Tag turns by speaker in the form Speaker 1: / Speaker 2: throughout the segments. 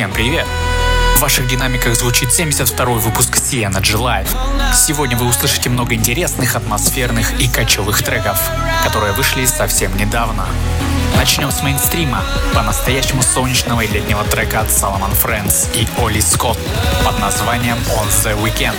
Speaker 1: Всем привет! В ваших динамиках звучит 72-й выпуск C Energy Live. Сегодня вы услышите много интересных, атмосферных и кочевых треков, которые вышли совсем недавно. Начнем с мейнстрима, по-настоящему солнечного и летнего трека от Salomon Friends и Оли Скотт под названием On The Weekend.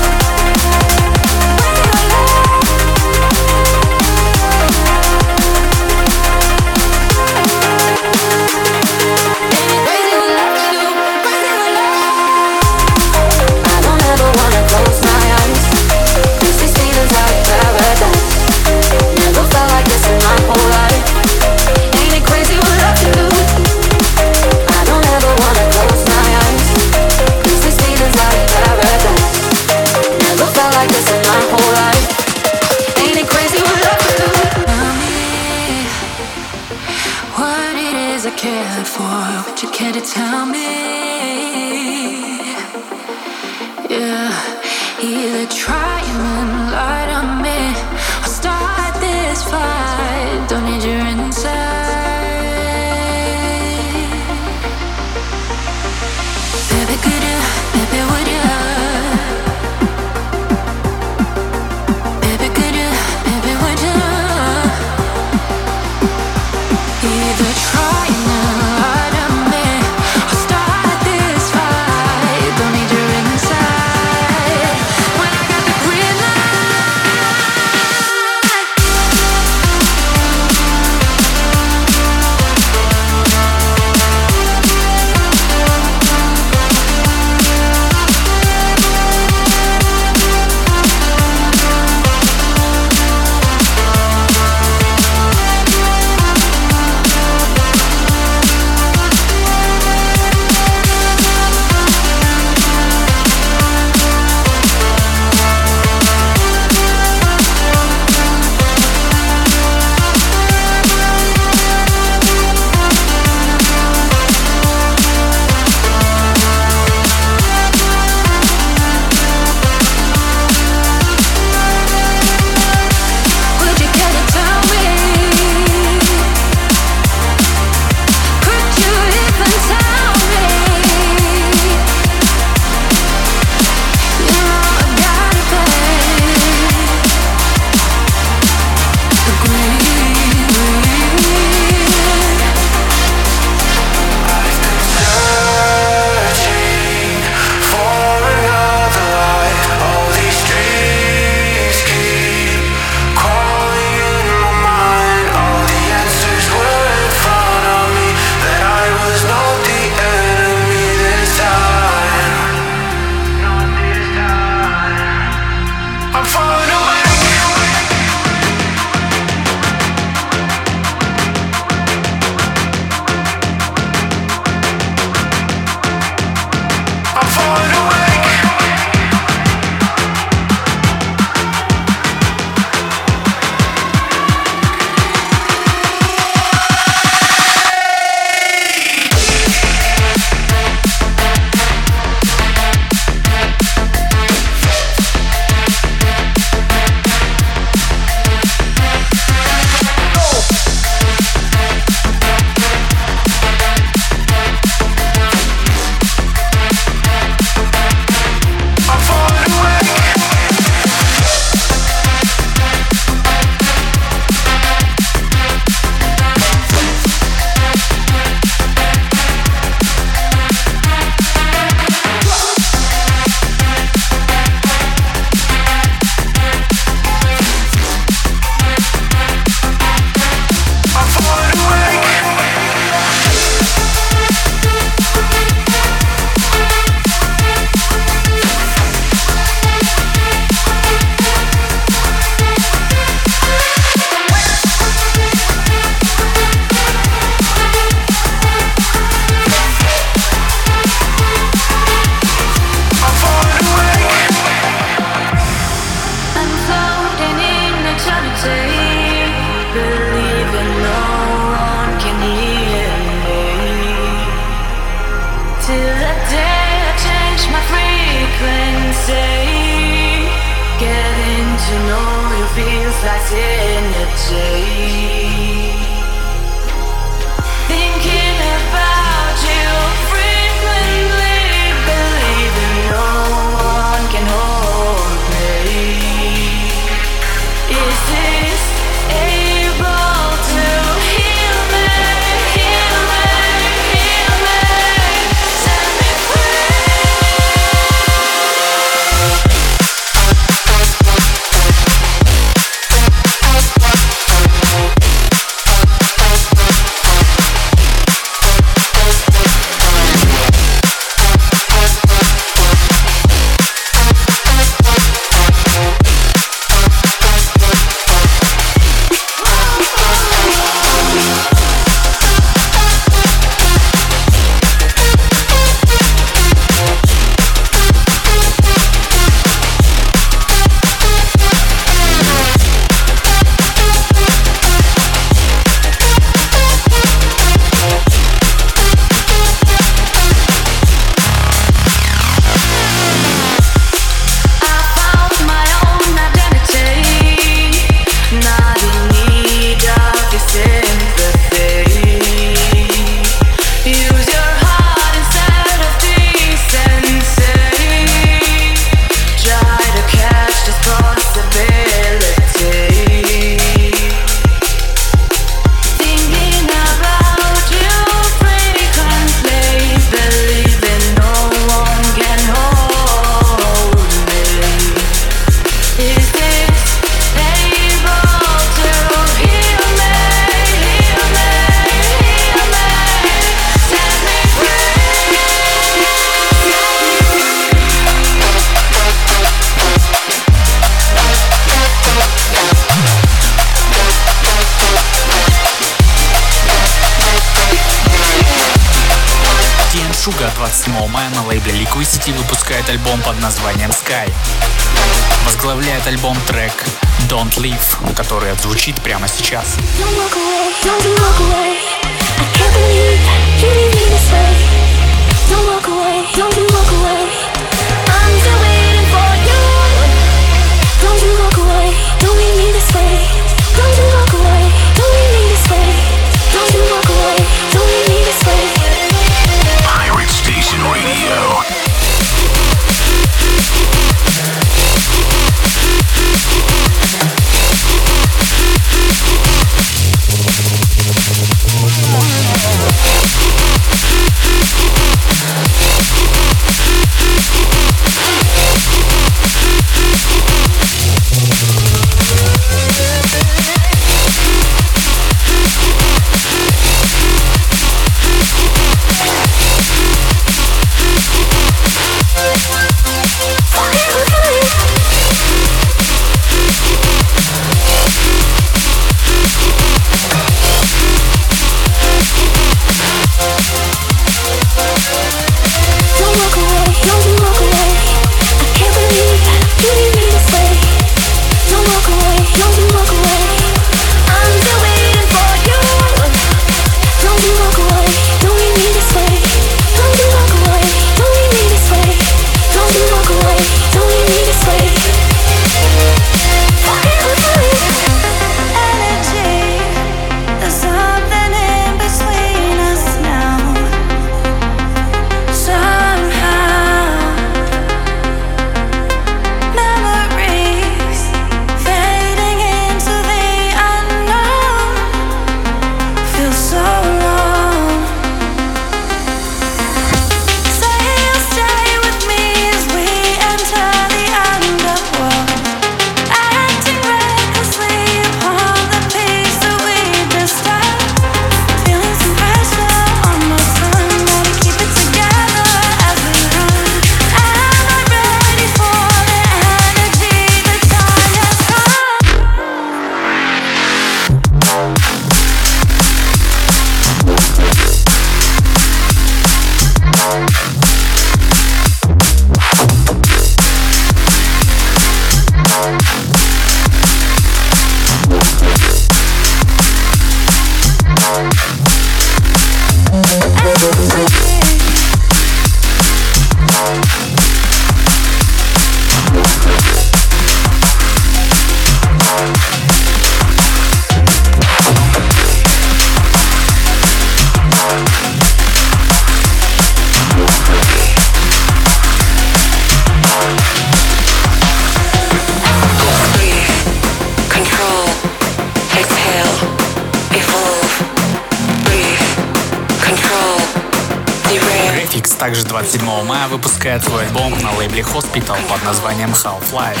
Speaker 1: Capital под названием Half-Life.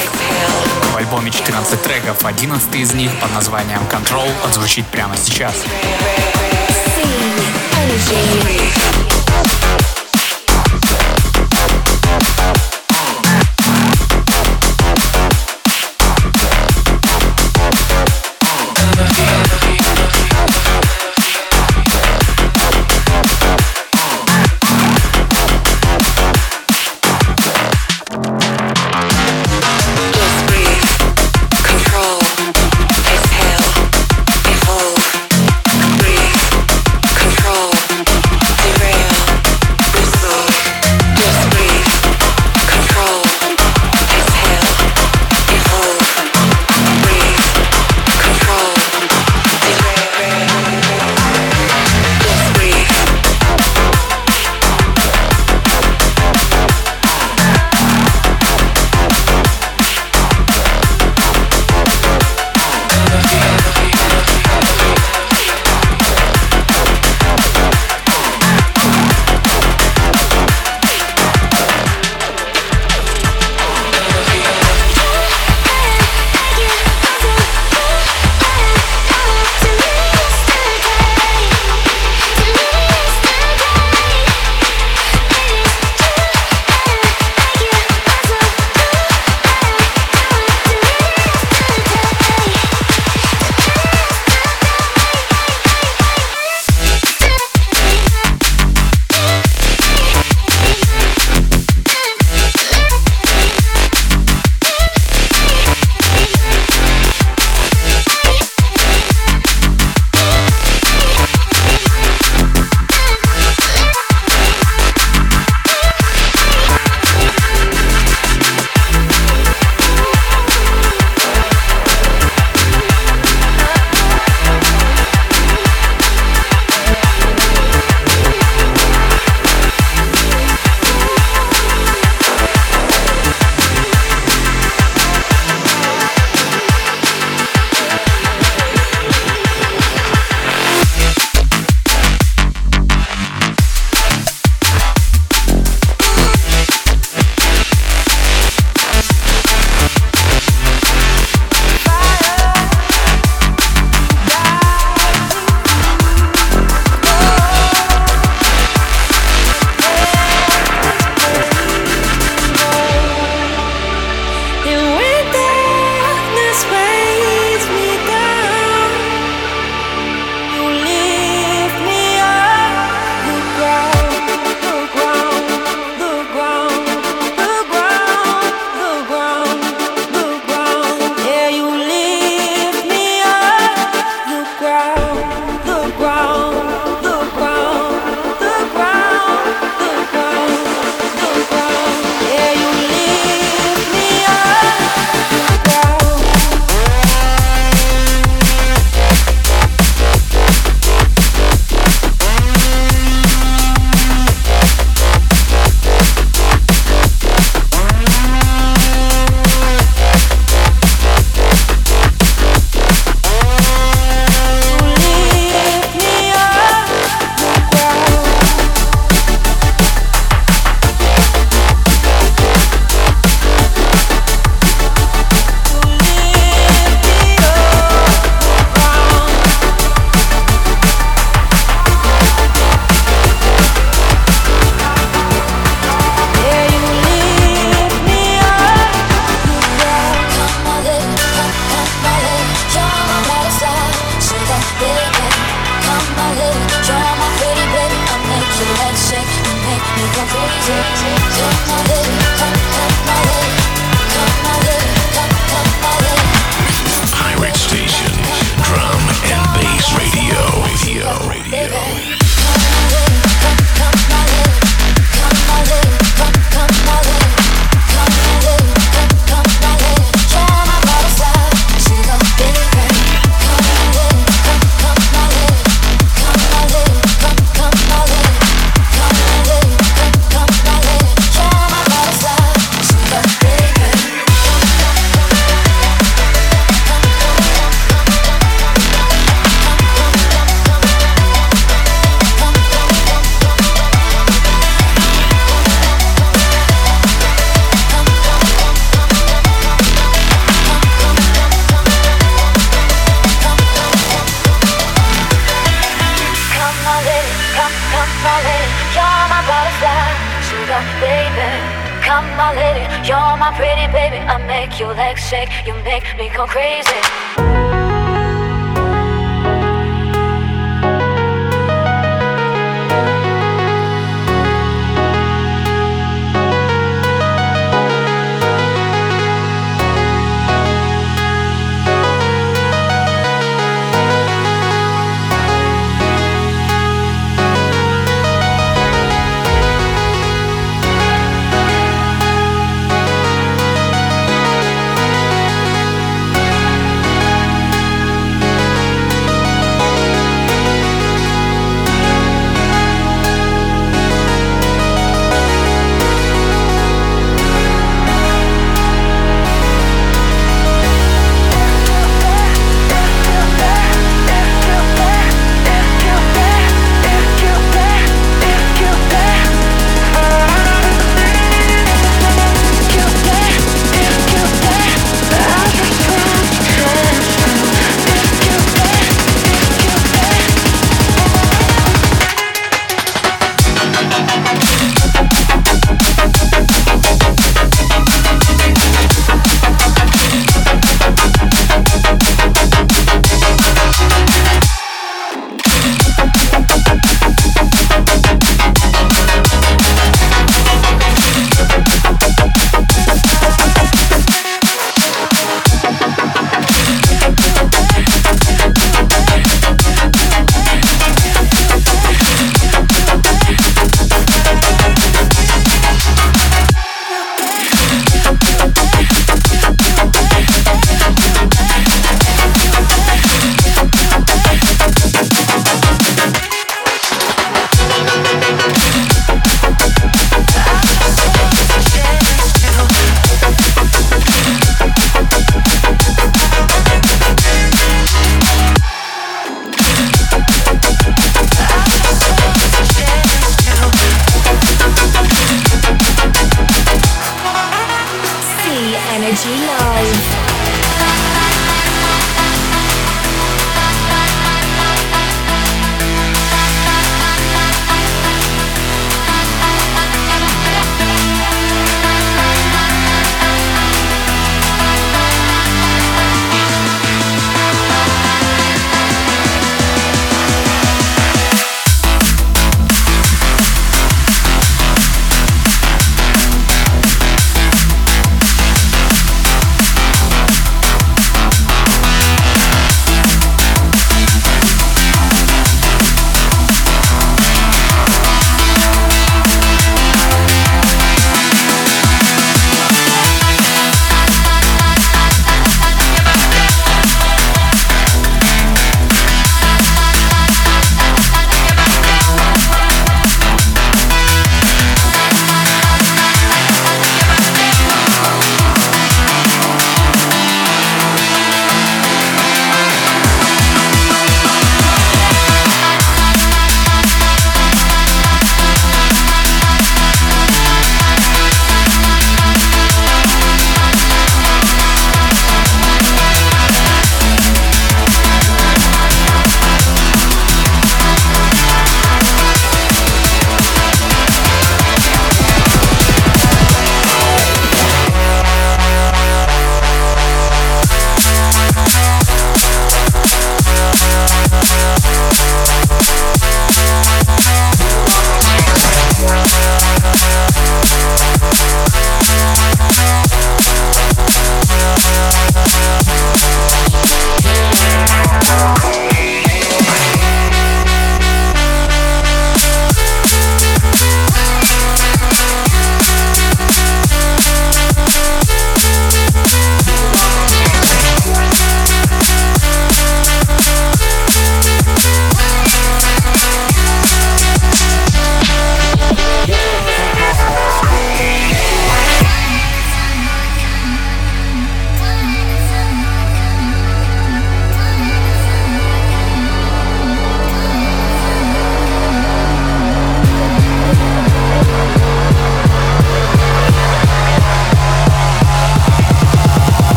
Speaker 1: В альбоме 14 треков, 11 из них под названием Control отзвучит прямо сейчас.
Speaker 2: Energy.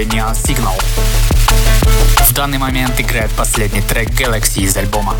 Speaker 2: Neon Signal. В данный момент играет последний трек Galaxy из альбома.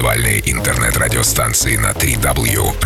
Speaker 3: Лучшие танцевальные интернет-радиостанции на 3W.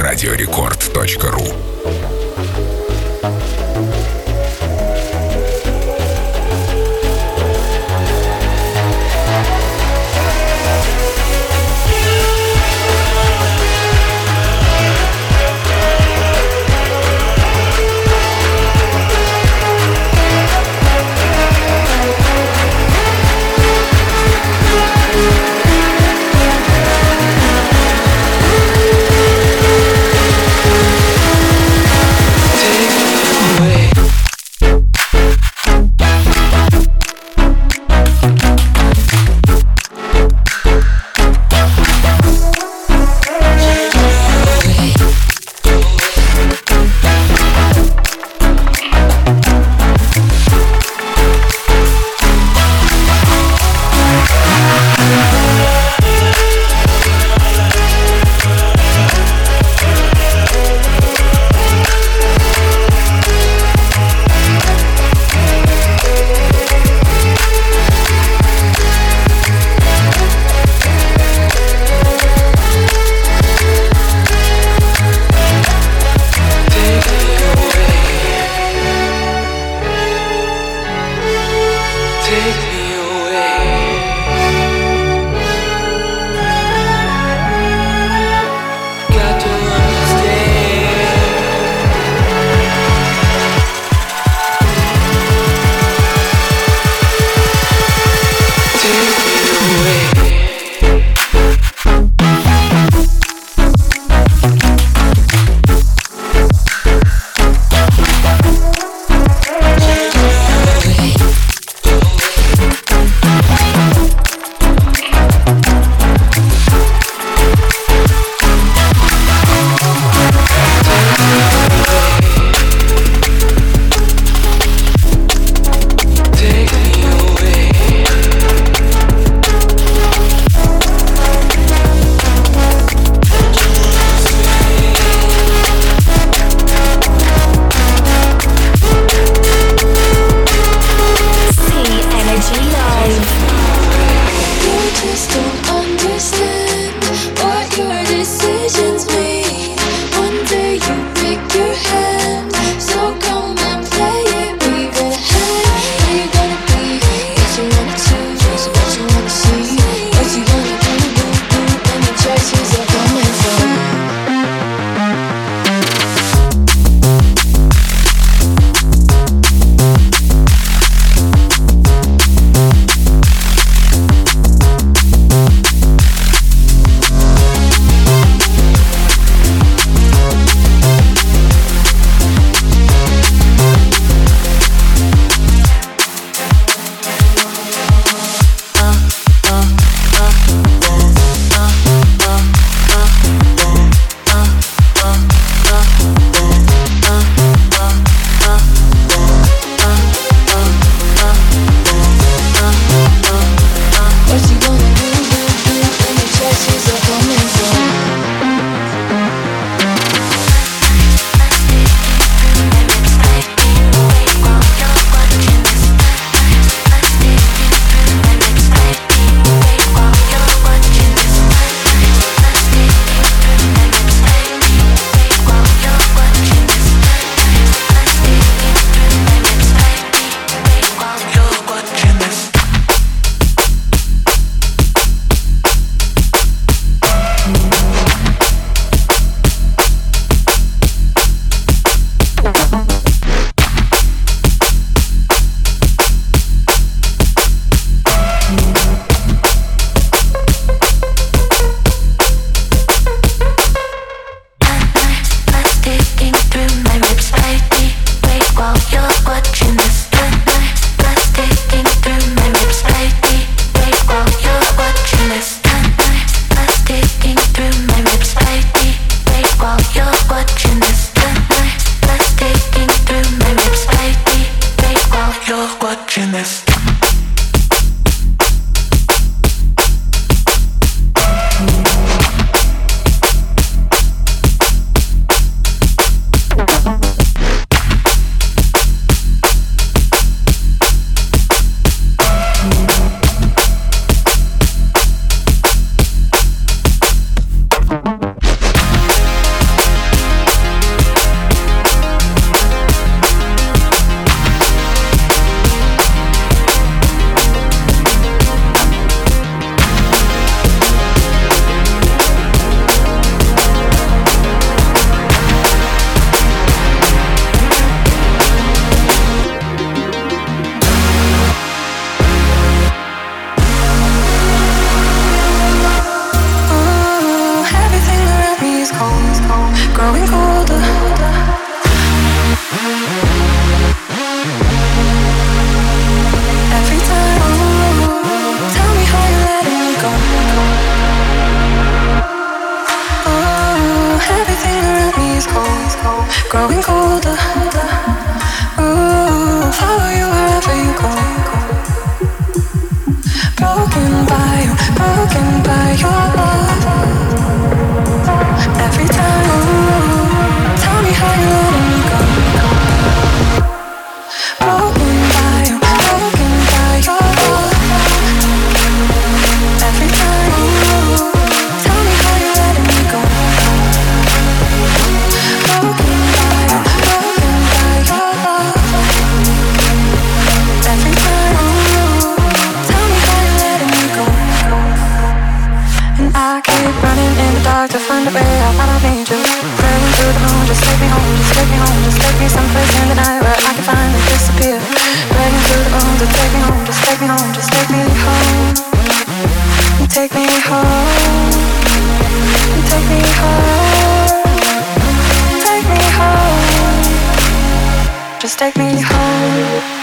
Speaker 4: Take me home.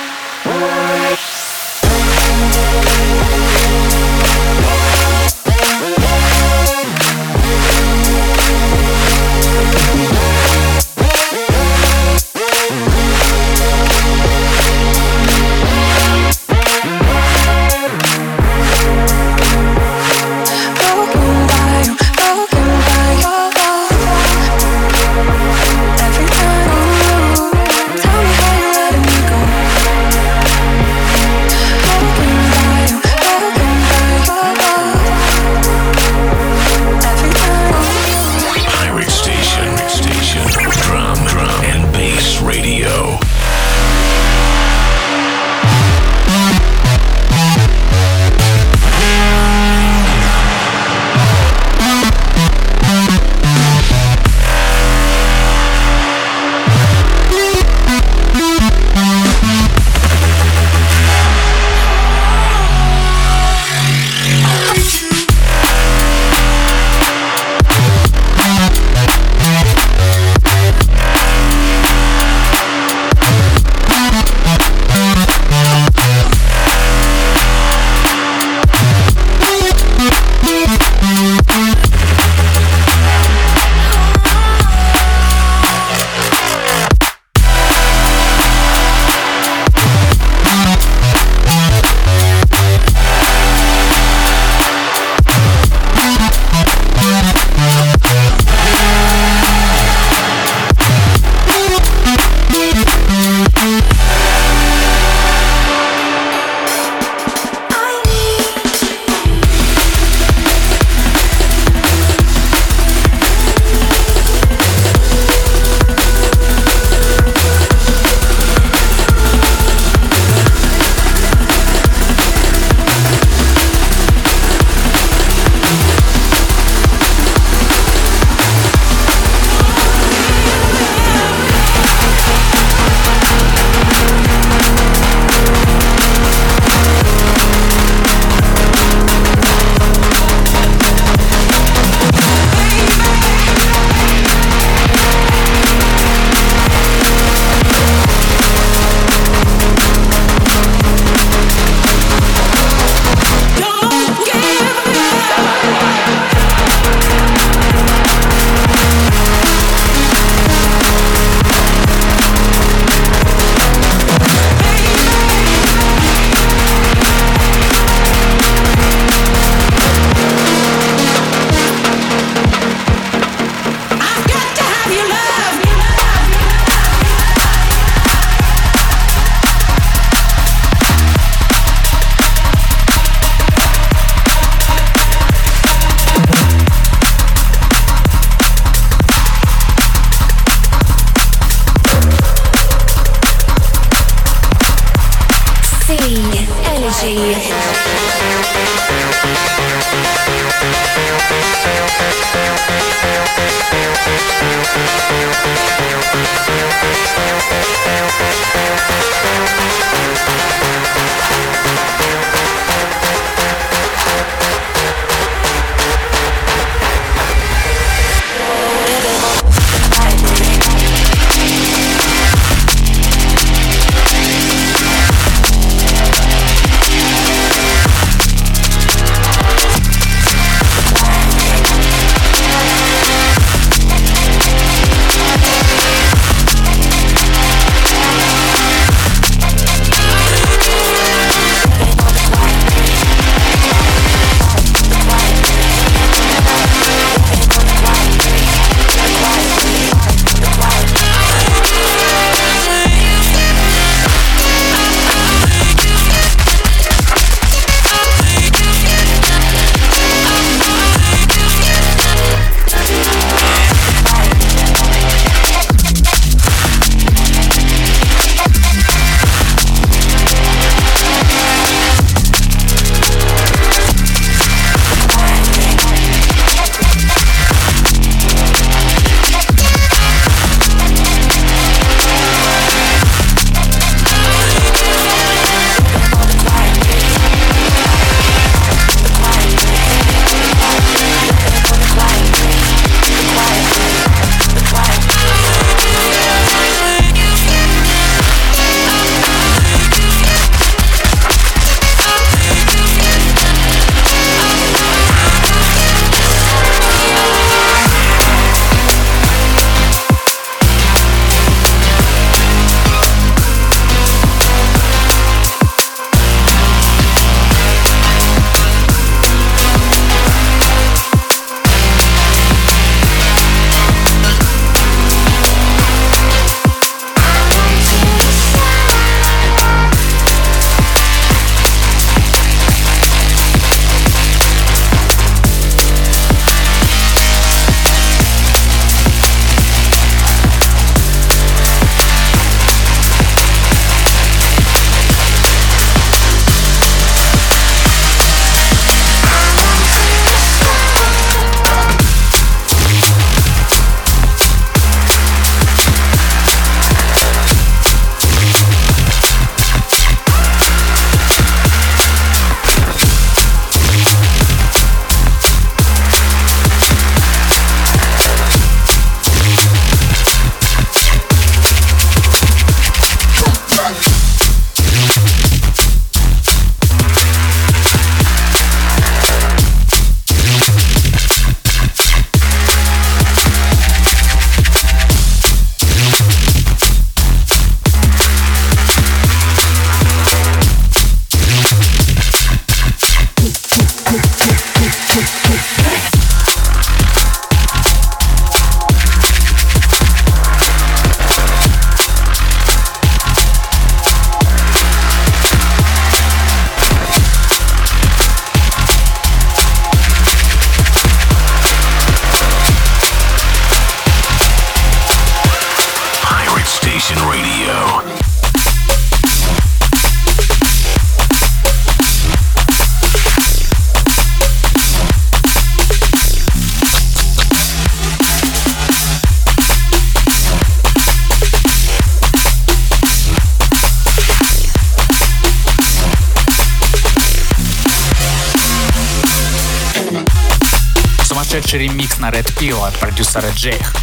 Speaker 1: Сумасшедший ремикс на Red Pill от продюсера Джейх.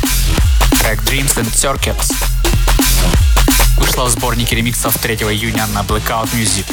Speaker 1: Трек Dreams and Circuits вышла в сборнике ремиксов 3 июня на Blackout Music.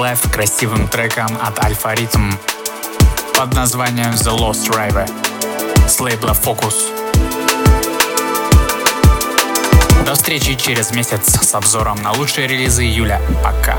Speaker 1: 72-й выпуск live красивым треком от Alpha Rhythm под названием The Lost River с лейбла Focus. До встречи через месяц с обзором на лучшие релизы июля. Пока.